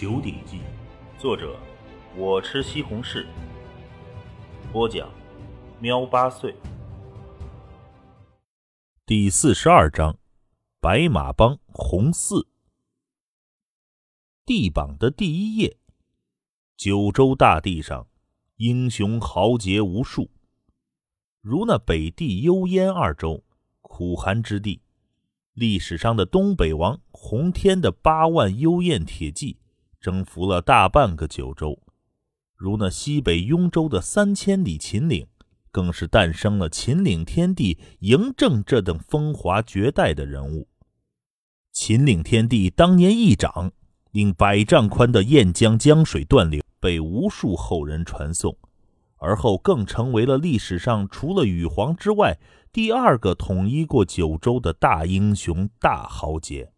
九鼎记》，作者我吃西红柿，播讲喵八岁。第四十二章：白马帮红四。地榜的第一页，九州大地上，英雄豪杰无数，如那北地幽燕二州，苦寒之地。历史上的东北王洪天的八万幽燕铁骑，征服了大半个九州；如那西北雍州的三千里秦岭，更是诞生了秦岭天帝嬴政这等风华绝代的人物。秦岭天帝当年一掌，令百丈宽的燕江江水断流，被无数后人传颂，而后更成为了历史上除了禹皇之外。第二个统一过九州的大英雄、大豪杰，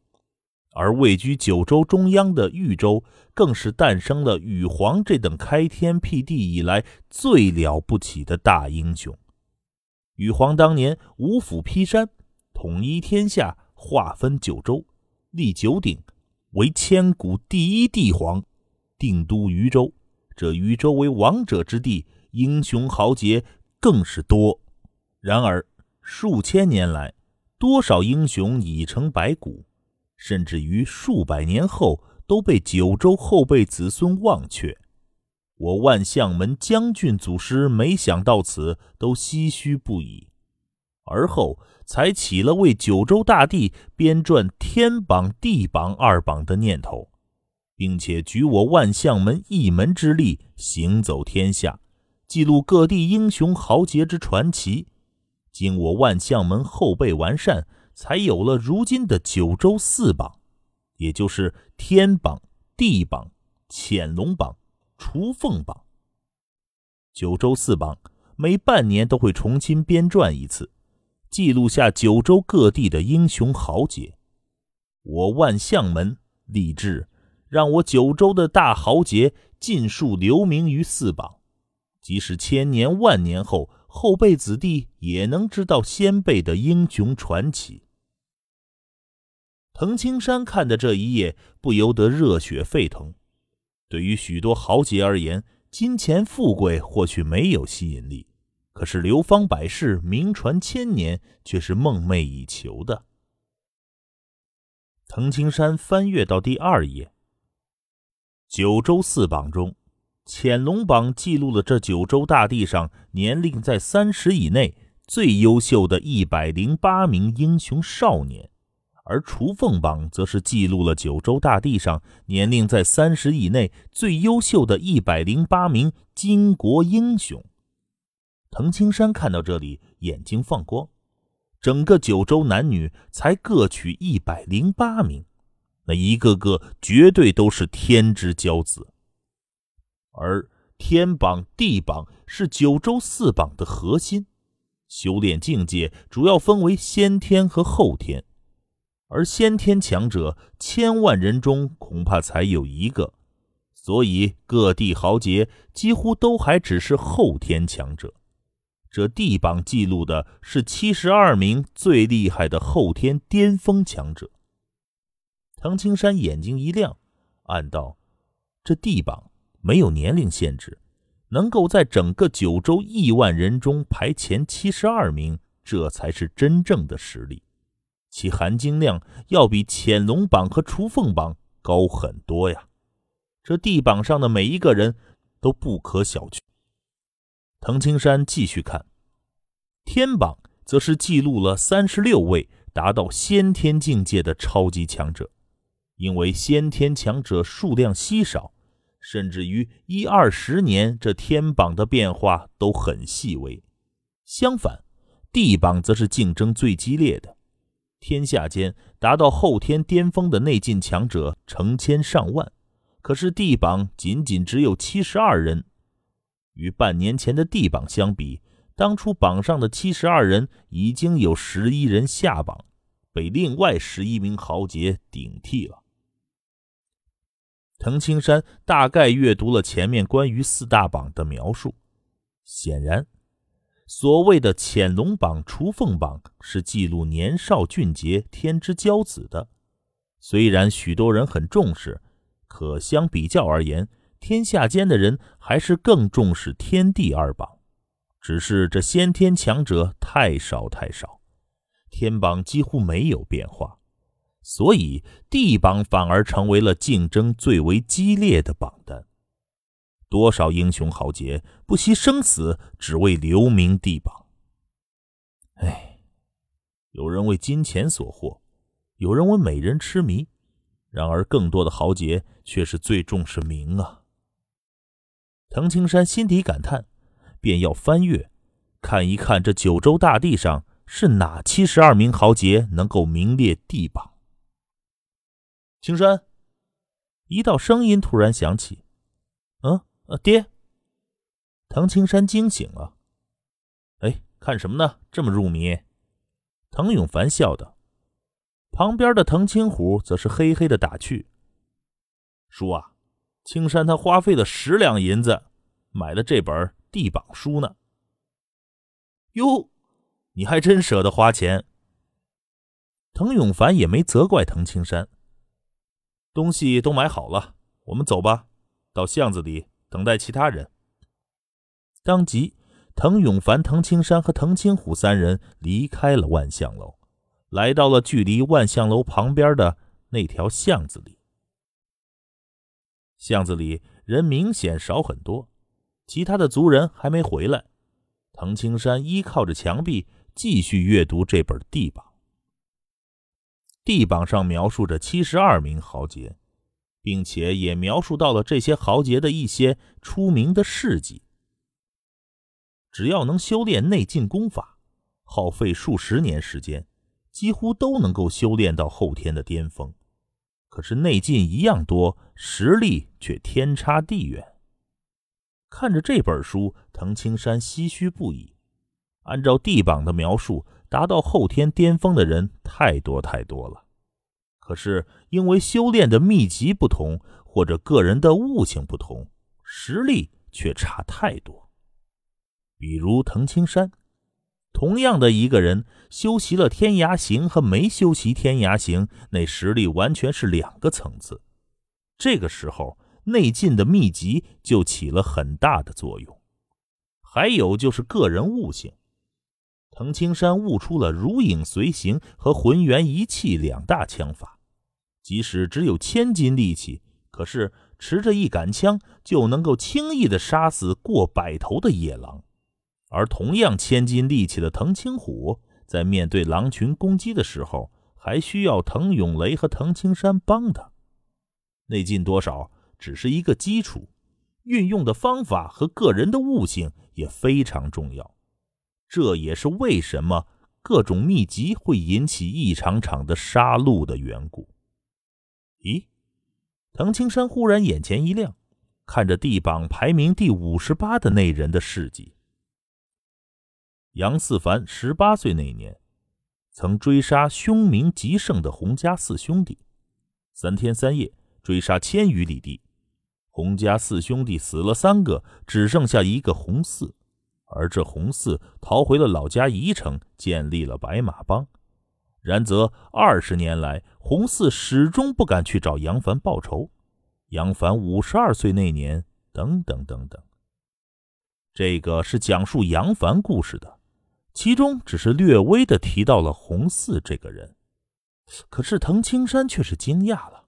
而位居九州中央的豫州，更是诞生了禹皇这等开天辟地以来最了不起的大英雄。禹皇当年五虎劈山，统一天下，划分九州，立九鼎，为千古第一帝皇，定都渝州。这渝州为王者之地，英雄豪杰更是多。然而。数千年来，多少英雄已成白骨，甚至于数百年后都被九州后辈子孙忘却。我万象门将军祖师没想到此，都唏嘘不已。而后才起了为九州大地编撰天榜、地榜二榜的念头，并且举我万象门一门之力，行走天下，记录各地英雄豪杰之传奇。经我万象门后辈完善，才有了如今的九州四榜，也就是天榜、地榜、潜龙榜、雏凤榜。九州四榜每半年都会重新编撰一次，记录下九州各地的英雄豪杰。我万象门立志，让我九州的大豪杰尽数留名于四榜，即使千年万年后。后辈子弟也能知道先辈的英雄传奇。滕青山看的这一页，不由得热血沸腾。对于许多豪杰而言，金钱富贵或许没有吸引力，可是流芳百世、名传千年却是梦寐以求的。滕青山翻阅到第二页，九州四榜中。潜龙榜记录了这九州大地上年龄在三十以内最优秀的一百零八名英雄少年，而雏凤榜则是记录了九州大地上年龄在三十以内最优秀的一百零八名巾帼英雄。滕青山看到这里，眼睛放光，整个九州男女才各取一百零八名，那一个个绝对都是天之骄子。而天榜、地榜是九州四榜的核心，修炼境界主要分为先天和后天，而先天强者千万人中恐怕才有一个，所以各地豪杰几乎都还只是后天强者。这地榜记录的是七十二名最厉害的后天巅峰强者。唐青山眼睛一亮，暗道：这地榜。没有年龄限制，能够在整个九州亿万人中排前七十二名，这才是真正的实力，其含金量要比潜龙榜和雏凤榜高很多呀！这地榜上的每一个人都不可小觑。滕青山继续看，天榜则是记录了三十六位达到先天境界的超级强者，因为先天强者数量稀少。甚至于一二十年，这天榜的变化都很细微。相反，地榜则是竞争最激烈的。天下间达到后天巅峰的内劲强者成千上万，可是地榜仅仅只有七十二人。与半年前的地榜相比，当初榜上的七十二人已经有十一人下榜，被另外十一名豪杰顶替了。滕青山大概阅读了前面关于四大榜的描述，显然，所谓的潜龙榜、雏凤榜是记录年少俊杰、天之骄子的。虽然许多人很重视，可相比较而言，天下间的人还是更重视天地二榜。只是这先天强者太少太少，天榜几乎没有变化，所以地榜反而成为了竞争最为激烈的榜单。多少英雄豪杰不惜生死，只为留名地榜。哎，有人为金钱所惑，有人为美人痴迷，然而更多的豪杰却是最重视名啊！藤青山心底感叹。便要翻阅，看一看这九州大地上是哪七十二名豪杰能够名列地榜。青山，一道声音突然响起：“嗯，爹。”唐青山惊醒了。哎，看什么呢？这么入迷？滕永凡笑道。旁边的滕青虎则是嘿嘿的打趣：“叔啊，青山他花费了十两银子买了这本。”地榜书呢？哟，你还真舍得花钱。滕永凡也没责怪滕青山。东西都买好了，我们走吧，到巷子里等待其他人。当即，滕永凡、滕青山和滕青虎三人离开了万象楼，来到了距离万象楼旁边的那条巷子里。巷子里人明显少很多。其他的族人还没回来，滕青山依靠着墙壁继续阅读这本地榜。地榜上描述着七十二名豪杰，并且也描述到了这些豪杰的一些出名的事迹。只要能修炼内劲功法，耗费数十年时间，几乎都能够修炼到后天的巅峰。可是内劲一样多，实力却天差地远。看着这本书，藤青山唏嘘不已。按照地榜的描述，达到后天巅峰的人太多太多了。可是因为修炼的秘籍不同，或者个人的悟性不同，实力却差太多。比如藤青山，同样的一个人，修习了天涯行和没修习天涯行，那实力完全是两个层次。这个时候。内劲的秘籍就起了很大的作用，还有就是个人悟性。藤青山悟出了如影随形和浑元一气两大枪法，即使只有千斤力气，可是持着一杆枪就能够轻易的杀死过百头的野狼。而同样千斤力气的藤青虎，在面对狼群攻击的时候，还需要藤永雷和藤青山帮他。内劲多少？只是一个基础，运用的方法和个人的悟性也非常重要。这也是为什么各种秘籍会引起一场场的杀戮的缘故。咦，藤青山忽然眼前一亮，看着地榜排名第五十八的那人的事迹。杨四凡十八岁那年，曾追杀凶名极盛的洪家四兄弟，三天三夜追杀千余里地。洪家四兄弟死了三个，只剩下一个洪四，而这洪四逃回了老家宜城，建立了白马帮。然则二十年来，洪四始终不敢去找杨凡报仇。杨凡五十二岁那年，等等等等。这个是讲述杨凡故事的，其中只是略微的提到了洪四这个人。可是藤青山却是惊讶了。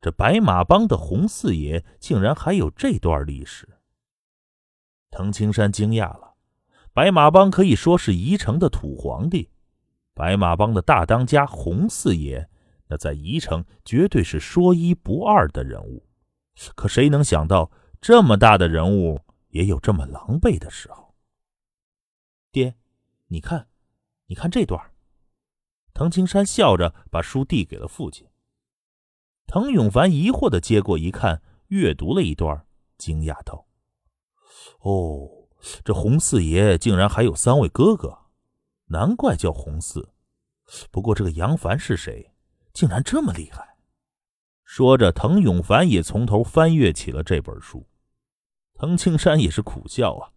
这白马帮的洪四爷竟然还有这段历史。藤青山惊讶了，白马帮可以说是宜城的土皇帝，白马帮的大当家洪四爷，那在宜城绝对是说一不二的人物。可谁能想到，这么大的人物也有这么狼狈的时候？爹，你看，你看这段。滕青山笑着把书递给了父亲。滕永凡疑惑的接过一看，阅读了一段，惊讶道：“哦，这洪四爷竟然还有三位哥哥，难怪叫洪四。不过这个杨凡是谁？竟然这么厉害？”说着，滕永凡也从头翻阅起了这本书。滕青山也是苦笑啊，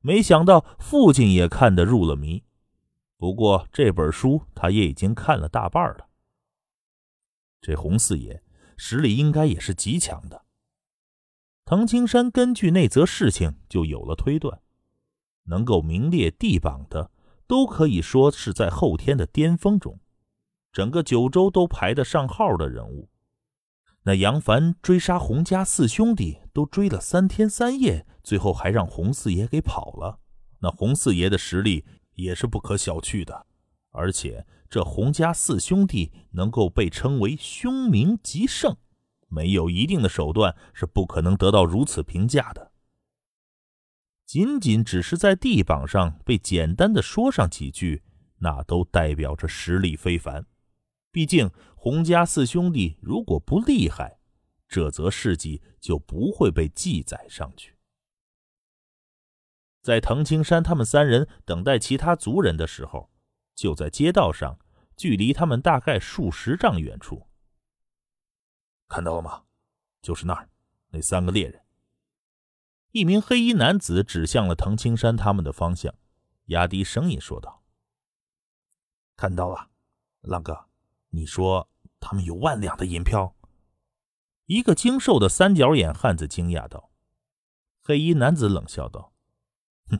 没想到父亲也看得入了迷。不过这本书他也已经看了大半了。这洪四爷。实力应该也是极强的。滕青山根据那则事情就有了推断，能够名列地榜的，都可以说是在后天的巅峰中，整个九州都排得上号的人物。那杨凡追杀洪家四兄弟，都追了三天三夜，最后还让洪四爷给跑了。那洪四爷的实力也是不可小觑的，而且这洪家四兄弟能够被称为凶名极盛，没有一定的手段是不可能得到如此评价的。仅仅只是在地榜上被简单的说上几句，那都代表着实力非凡。毕竟，洪家四兄弟如果不厉害，这则事迹就不会被记载上去。在藤青山他们三人等待其他族人的时候，就在街道上，距离他们大概数十丈远处，看到了吗？就是那儿，那三个猎人。一名黑衣男子指向了藤青山他们的方向，压低声音说道：“看到了，浪哥。”你说他们有万两的银票？一个精瘦的三角眼汉子惊讶道。黑衣男子冷笑道：“哼，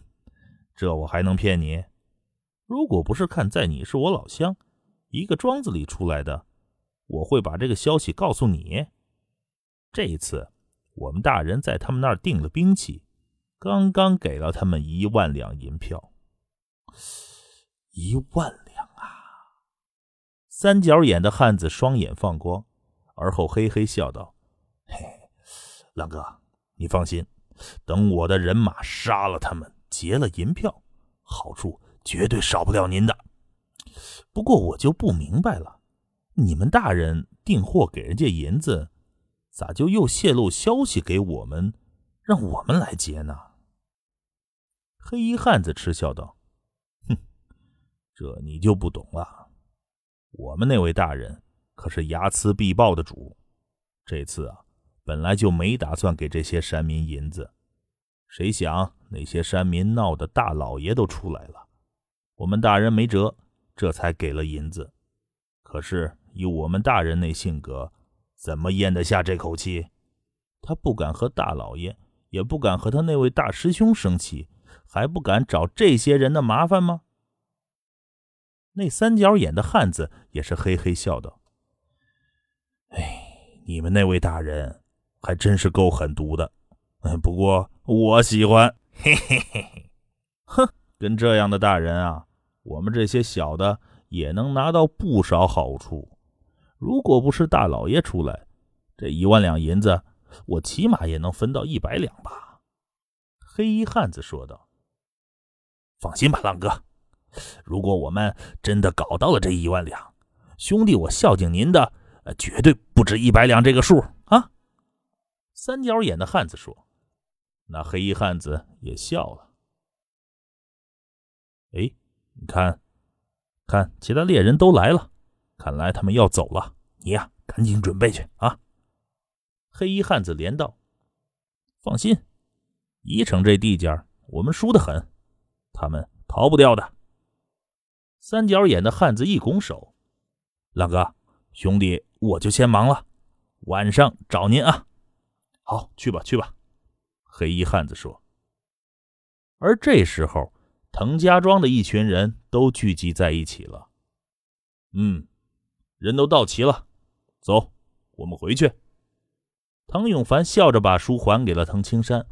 这我还能骗你？如果不是看在你是我老乡，一个庄子里出来的，我会把这个消息告诉你。这一次，我们大人在他们那儿订了兵器，刚刚给了他们一万两银票。一万两啊。”三角眼的汉子双眼放光，而后嘿嘿笑道：“嘿，狼哥，你放心，等我的人马杀了他们，劫了银票，好处绝对少不了您的。不过我就不明白了，你们大人订货给人家银子，咋就又泄露消息给我们，让我们来劫呢？”黑衣汉子嗤笑道：“哼，这你就不懂了。”我们那位大人可是睚眦必报的主，这次啊，本来就没打算给这些山民银子，谁想那些山民闹得大老爷都出来了，我们大人没辙，这才给了银子。可是以我们大人那性格，怎么咽得下这口气？他不敢和大老爷，也不敢和他那位大师兄生气，还不敢找这些人的麻烦吗？那三角眼的汉子也是嘿嘿笑道：“哎，你们那位大人还真是够狠毒的，不过我喜欢。嘿嘿嘿嘿，哼，跟这样的大人啊，我们这些小的也能拿到不少好处。如果不是大老爷出来，这一万两银子，我起码也能分到一百两吧。”黑衣汉子说道：“放心吧，浪哥。”如果我们真的搞到了这一万两，兄弟，我孝敬您的，呃绝对不止一百两这个数啊！三角眼的汉子说。那黑衣汉子也笑了。哎，你看，看，其他猎人都来了，看来他们要走了。你呀，赶紧准备去啊！黑衣汉子连道：“放心，宜城这地界我们熟得很，他们逃不掉的。”三角眼的汉子一拱手：“浪哥，兄弟，我就先忙了，晚上找您啊。”“好，去吧，去吧。”黑衣汉子说。而这时候，滕家庄的一群人都聚集在一起了。嗯，人都到齐了，走，我们回去。唐永凡笑着把书还给了滕青山：“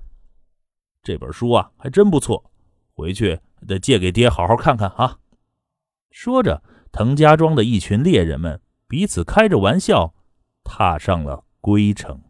这本书啊，还真不错，回去得借给爹好好看看啊。”说着，滕家庄的一群猎人们彼此开着玩笑，踏上了归程。